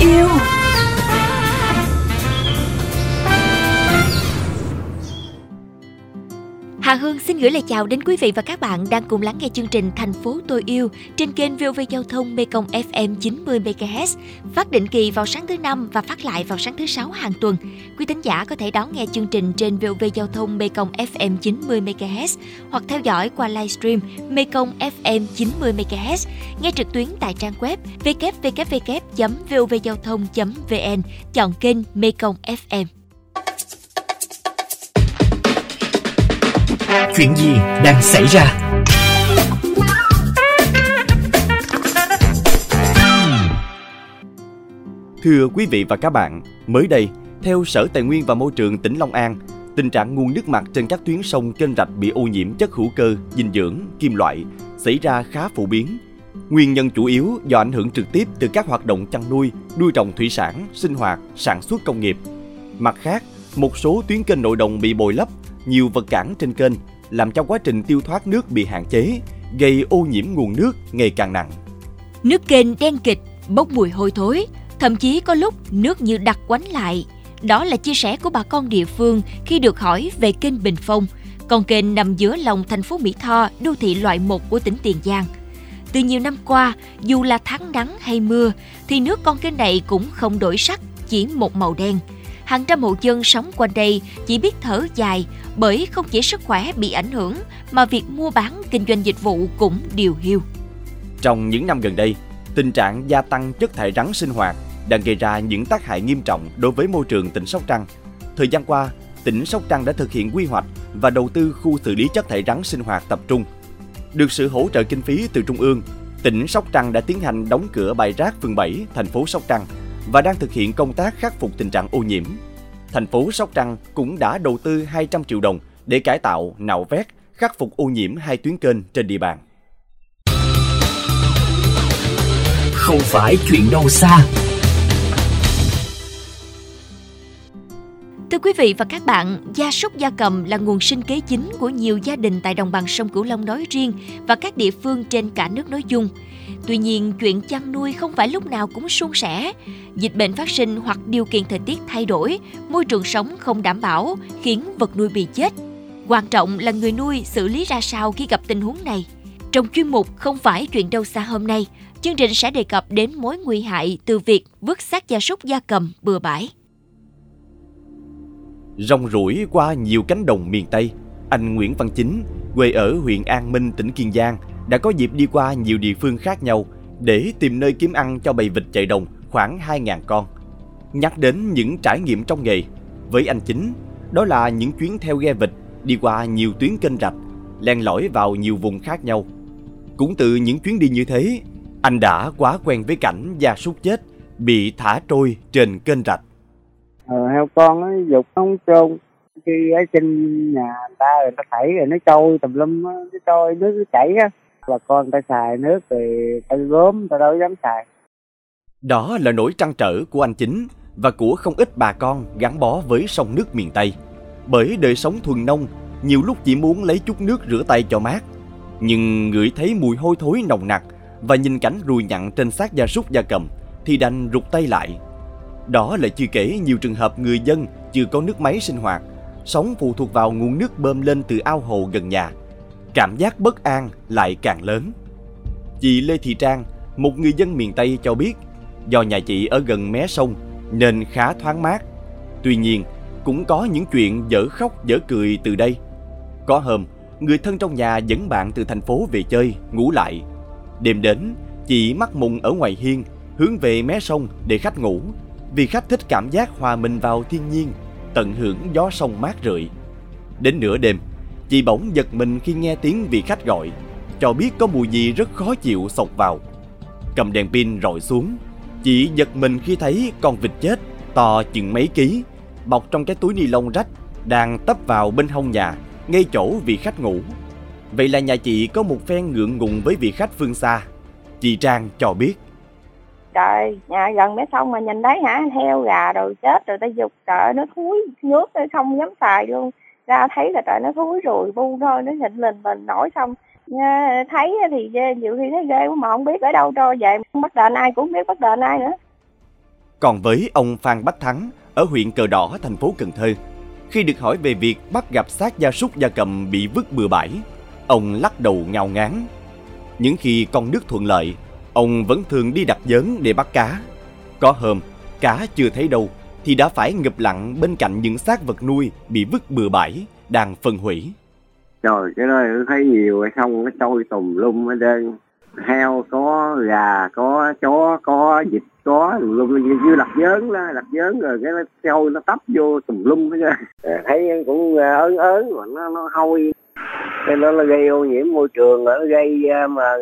yêu Hà Hương xin gửi lời chào đến quý vị và các bạn đang cùng lắng nghe chương trình Thành phố tôi yêu trên kênh VOV Giao thông Mekong FM 90 MHz, phát định kỳ vào sáng thứ năm và phát lại vào sáng thứ sáu hàng tuần. Quý thính giả có thể đón nghe chương trình trên VOV Giao thông Mekong FM 90 MHz hoặc theo dõi qua livestream Mekong FM 90 MHz, nghe trực tuyến tại trang web www.vovgiao thông.vn, chọn kênh Mekong FM. Chuyện gì đang xảy ra? Thưa quý vị và các bạn, mới đây, theo Sở Tài nguyên và Môi trường tỉnh Long An, tình trạng nguồn nước mặt trên các tuyến sông kênh rạch bị ô nhiễm chất hữu cơ, dinh dưỡng, kim loại xảy ra khá phổ biến. Nguyên nhân chủ yếu do ảnh hưởng trực tiếp từ các hoạt động chăn nuôi, nuôi trồng thủy sản, sinh hoạt, sản xuất công nghiệp. Mặt khác, một số tuyến kênh nội đồng bị bồi lấp, nhiều vật cản trên kênh làm cho quá trình tiêu thoát nước bị hạn chế, gây ô nhiễm nguồn nước ngày càng nặng. Nước kênh đen kịch, bốc mùi hôi thối, thậm chí có lúc nước như đặc quánh lại. Đó là chia sẻ của bà con địa phương khi được hỏi về kênh Bình Phong, con kênh nằm giữa lòng thành phố Mỹ Tho, đô thị loại 1 của tỉnh Tiền Giang. Từ nhiều năm qua, dù là tháng nắng hay mưa, thì nước con kênh này cũng không đổi sắc, chỉ một màu đen – hàng trăm hộ dân sống quanh đây chỉ biết thở dài bởi không chỉ sức khỏe bị ảnh hưởng mà việc mua bán kinh doanh dịch vụ cũng điều hiu. Trong những năm gần đây, tình trạng gia tăng chất thải rắn sinh hoạt đang gây ra những tác hại nghiêm trọng đối với môi trường tỉnh Sóc Trăng. Thời gian qua, tỉnh Sóc Trăng đã thực hiện quy hoạch và đầu tư khu xử lý chất thải rắn sinh hoạt tập trung. Được sự hỗ trợ kinh phí từ Trung ương, tỉnh Sóc Trăng đã tiến hành đóng cửa bãi rác phường 7, thành phố Sóc Trăng và đang thực hiện công tác khắc phục tình trạng ô nhiễm. Thành phố Sóc Trăng cũng đã đầu tư 200 triệu đồng để cải tạo, nạo vét, khắc phục ô nhiễm hai tuyến kênh trên địa bàn. Không phải chuyện đâu xa. Thưa quý vị và các bạn, gia súc gia cầm là nguồn sinh kế chính của nhiều gia đình tại đồng bằng sông Cửu Long nói riêng và các địa phương trên cả nước nói chung. Tuy nhiên, chuyện chăn nuôi không phải lúc nào cũng suôn sẻ. Dịch bệnh phát sinh hoặc điều kiện thời tiết thay đổi, môi trường sống không đảm bảo khiến vật nuôi bị chết. Quan trọng là người nuôi xử lý ra sao khi gặp tình huống này. Trong chuyên mục Không phải chuyện đâu xa hôm nay, chương trình sẽ đề cập đến mối nguy hại từ việc vứt xác gia súc gia cầm bừa bãi. Rong rủi qua nhiều cánh đồng miền Tây, anh Nguyễn Văn Chính, quê ở huyện An Minh, tỉnh Kiên Giang, đã có dịp đi qua nhiều địa phương khác nhau để tìm nơi kiếm ăn cho bầy vịt chạy đồng khoảng 2.000 con. Nhắc đến những trải nghiệm trong nghề, với anh Chính, đó là những chuyến theo ghe vịt đi qua nhiều tuyến kênh rạch, len lỏi vào nhiều vùng khác nhau. Cũng từ những chuyến đi như thế, anh đã quá quen với cảnh gia súc chết bị thả trôi trên kênh rạch. Ờ, heo con nó dục không trôn khi ở trên nhà người ta rồi nó thảy rồi nó trôi tùm lum nó trôi nước nó chảy á bà con ta xài nước thì ta gốm ta đâu dám xài đó là nỗi trăn trở của anh chính và của không ít bà con gắn bó với sông nước miền Tây. Bởi đời sống thuần nông, nhiều lúc chỉ muốn lấy chút nước rửa tay cho mát. Nhưng ngửi thấy mùi hôi thối nồng nặc và nhìn cảnh ruồi nhặn trên xác gia súc gia cầm thì đành rụt tay lại. Đó là chưa kể nhiều trường hợp người dân chưa có nước máy sinh hoạt, sống phụ thuộc vào nguồn nước bơm lên từ ao hồ gần nhà cảm giác bất an lại càng lớn. Chị Lê Thị Trang, một người dân miền Tây cho biết, do nhà chị ở gần mé sông nên khá thoáng mát. Tuy nhiên, cũng có những chuyện dở khóc dở cười từ đây. Có hôm, người thân trong nhà dẫn bạn từ thành phố về chơi, ngủ lại. Đêm đến, chị mắc mùng ở ngoài hiên, hướng về mé sông để khách ngủ, vì khách thích cảm giác hòa mình vào thiên nhiên, tận hưởng gió sông mát rượi. Đến nửa đêm, Chị bỗng giật mình khi nghe tiếng vị khách gọi. Cho biết có mùi gì rất khó chịu sộc vào. Cầm đèn pin rọi xuống. Chị giật mình khi thấy con vịt chết, To chừng mấy ký, Bọc trong cái túi ni lông rách, Đang tấp vào bên hông nhà, Ngay chỗ vị khách ngủ. Vậy là nhà chị có một phen ngượng ngùng với vị khách phương xa. Chị Trang cho biết. Trời, nhà gần mé sông mà nhìn thấy hả? Heo gà rồi chết rồi, ta dục trời, nó thúi, nước không dám xài luôn ra thấy là trời nó thúi rồi bu thôi nó nhịn lình mình nổi xong thấy thì nhiều khi thấy ghê mà không biết ở đâu cho về bắt đền ai cũng biết bắt đền ai nữa Còn với ông Phan Bách Thắng ở huyện Cờ Đỏ, thành phố Cần Thơ, khi được hỏi về việc bắt gặp xác gia súc gia cầm bị vứt bừa bãi, ông lắc đầu ngao ngán. Những khi con nước thuận lợi, ông vẫn thường đi đặt giớn để bắt cá. Có hôm, cá chưa thấy đâu thì đã phải ngập lặng bên cạnh những xác vật nuôi bị vứt bừa bãi, đang phân hủy. Trời, cái đó thấy nhiều hay không, nó trôi tùm lum hết trơn. Heo có, gà có, chó có, vịt có, tùm lum như, như đặt giớn đó, đặt giớn rồi cái nó trôi nó tấp vô tùm lum hết trơn. Thấy cũng ớn ớn mà nó, nó hôi cái đó nó gây ô nhiễm môi trường nó gây mà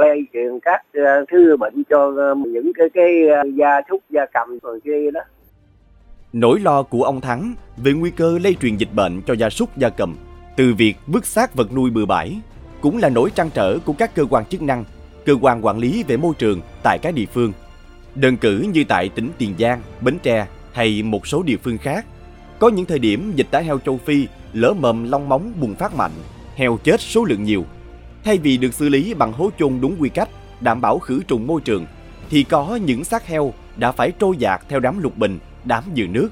lây truyền các thứ bệnh cho những cái cái gia súc gia cầm rồi kia đó Nỗi lo của ông Thắng về nguy cơ lây truyền dịch bệnh cho gia súc gia cầm từ việc vứt xác vật nuôi bừa bãi cũng là nỗi trăn trở của các cơ quan chức năng, cơ quan quản lý về môi trường tại các địa phương. Đơn cử như tại tỉnh Tiền Giang, Bến Tre hay một số địa phương khác, có những thời điểm dịch tả heo châu Phi lỡ mầm long móng bùng phát mạnh, heo chết số lượng nhiều. Thay vì được xử lý bằng hố chôn đúng quy cách, đảm bảo khử trùng môi trường, thì có những xác heo đã phải trôi dạt theo đám lục bình, đám dừa nước.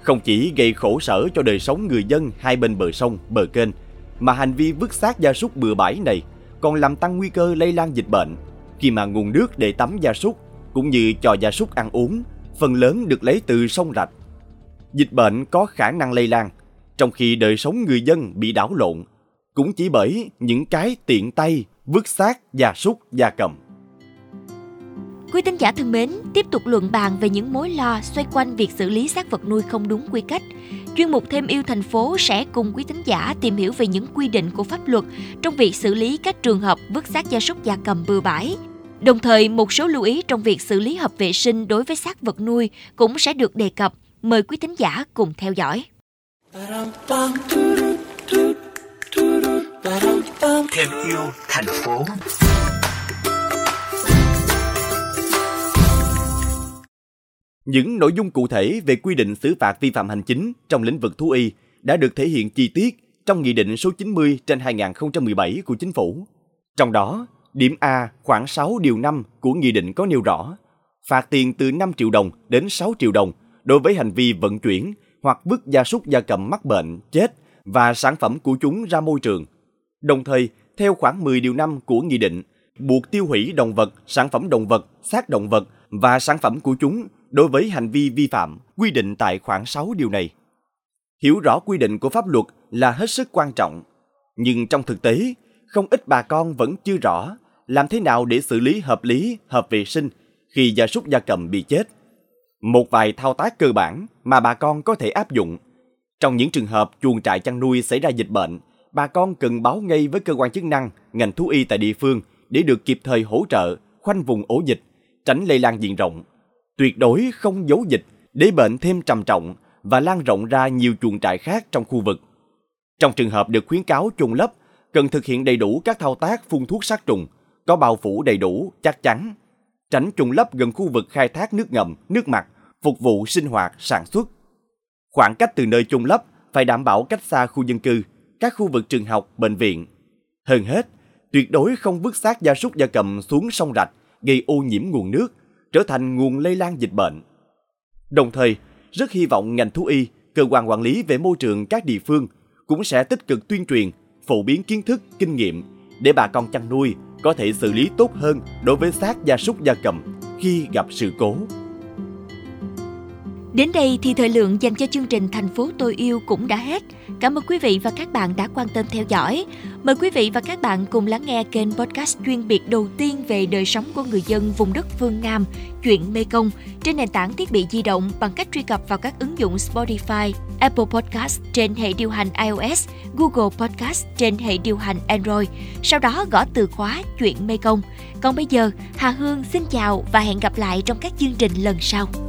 Không chỉ gây khổ sở cho đời sống người dân hai bên bờ sông, bờ kênh, mà hành vi vứt xác gia súc bừa bãi này còn làm tăng nguy cơ lây lan dịch bệnh khi mà nguồn nước để tắm gia súc cũng như cho gia súc ăn uống phần lớn được lấy từ sông rạch. Dịch bệnh có khả năng lây lan, trong khi đời sống người dân bị đảo lộn, cũng chỉ bởi những cái tiện tay vứt xác gia súc gia cầm. Quý tín giả thân mến, tiếp tục luận bàn về những mối lo xoay quanh việc xử lý xác vật nuôi không đúng quy cách. Chuyên mục Thêm yêu thành phố sẽ cùng quý tín giả tìm hiểu về những quy định của pháp luật trong việc xử lý các trường hợp vứt xác gia súc gia cầm bừa bãi. Đồng thời, một số lưu ý trong việc xử lý hợp vệ sinh đối với xác vật nuôi cũng sẽ được đề cập. Mời quý tín giả cùng theo dõi. Thêm yêu thành phố Những nội dung cụ thể về quy định xử phạt vi phạm hành chính trong lĩnh vực thú y đã được thể hiện chi tiết trong Nghị định số 90 trên 2017 của Chính phủ. Trong đó, điểm A khoảng 6 điều 5 của Nghị định có nêu rõ phạt tiền từ 5 triệu đồng đến 6 triệu đồng đối với hành vi vận chuyển hoặc vứt gia súc gia cầm mắc bệnh, chết và sản phẩm của chúng ra môi trường. Đồng thời, theo khoảng 10 điều 5 của Nghị định, buộc tiêu hủy động vật, sản phẩm động vật, xác động vật và sản phẩm của chúng đối với hành vi vi phạm quy định tại khoảng 6 điều này. Hiểu rõ quy định của pháp luật là hết sức quan trọng, nhưng trong thực tế, không ít bà con vẫn chưa rõ làm thế nào để xử lý hợp lý, hợp vệ sinh khi gia súc gia cầm bị chết. Một vài thao tác cơ bản mà bà con có thể áp dụng. Trong những trường hợp chuồng trại chăn nuôi xảy ra dịch bệnh, bà con cần báo ngay với cơ quan chức năng, ngành thú y tại địa phương để được kịp thời hỗ trợ, khoanh vùng ổ dịch, tránh lây lan diện rộng tuyệt đối không giấu dịch để bệnh thêm trầm trọng và lan rộng ra nhiều chuồng trại khác trong khu vực. Trong trường hợp được khuyến cáo chôn lấp, cần thực hiện đầy đủ các thao tác phun thuốc sát trùng, có bao phủ đầy đủ, chắc chắn, tránh trùng lấp gần khu vực khai thác nước ngầm, nước mặt, phục vụ sinh hoạt, sản xuất. Khoảng cách từ nơi chôn lấp phải đảm bảo cách xa khu dân cư, các khu vực trường học, bệnh viện. Hơn hết, tuyệt đối không vứt xác gia súc gia cầm xuống sông rạch gây ô nhiễm nguồn nước trở thành nguồn lây lan dịch bệnh. Đồng thời, rất hy vọng ngành thú y, cơ quan quản lý về môi trường các địa phương cũng sẽ tích cực tuyên truyền, phổ biến kiến thức, kinh nghiệm để bà con chăn nuôi có thể xử lý tốt hơn đối với xác gia súc gia cầm khi gặp sự cố. Đến đây thì thời lượng dành cho chương trình Thành phố tôi yêu cũng đã hết. Cảm ơn quý vị và các bạn đã quan tâm theo dõi. Mời quý vị và các bạn cùng lắng nghe kênh podcast chuyên biệt đầu tiên về đời sống của người dân vùng đất phương Nam, chuyện Mê Công trên nền tảng thiết bị di động bằng cách truy cập vào các ứng dụng Spotify, Apple Podcast trên hệ điều hành iOS, Google Podcast trên hệ điều hành Android. Sau đó gõ từ khóa chuyện Mê Công. Còn bây giờ, Hà Hương xin chào và hẹn gặp lại trong các chương trình lần sau.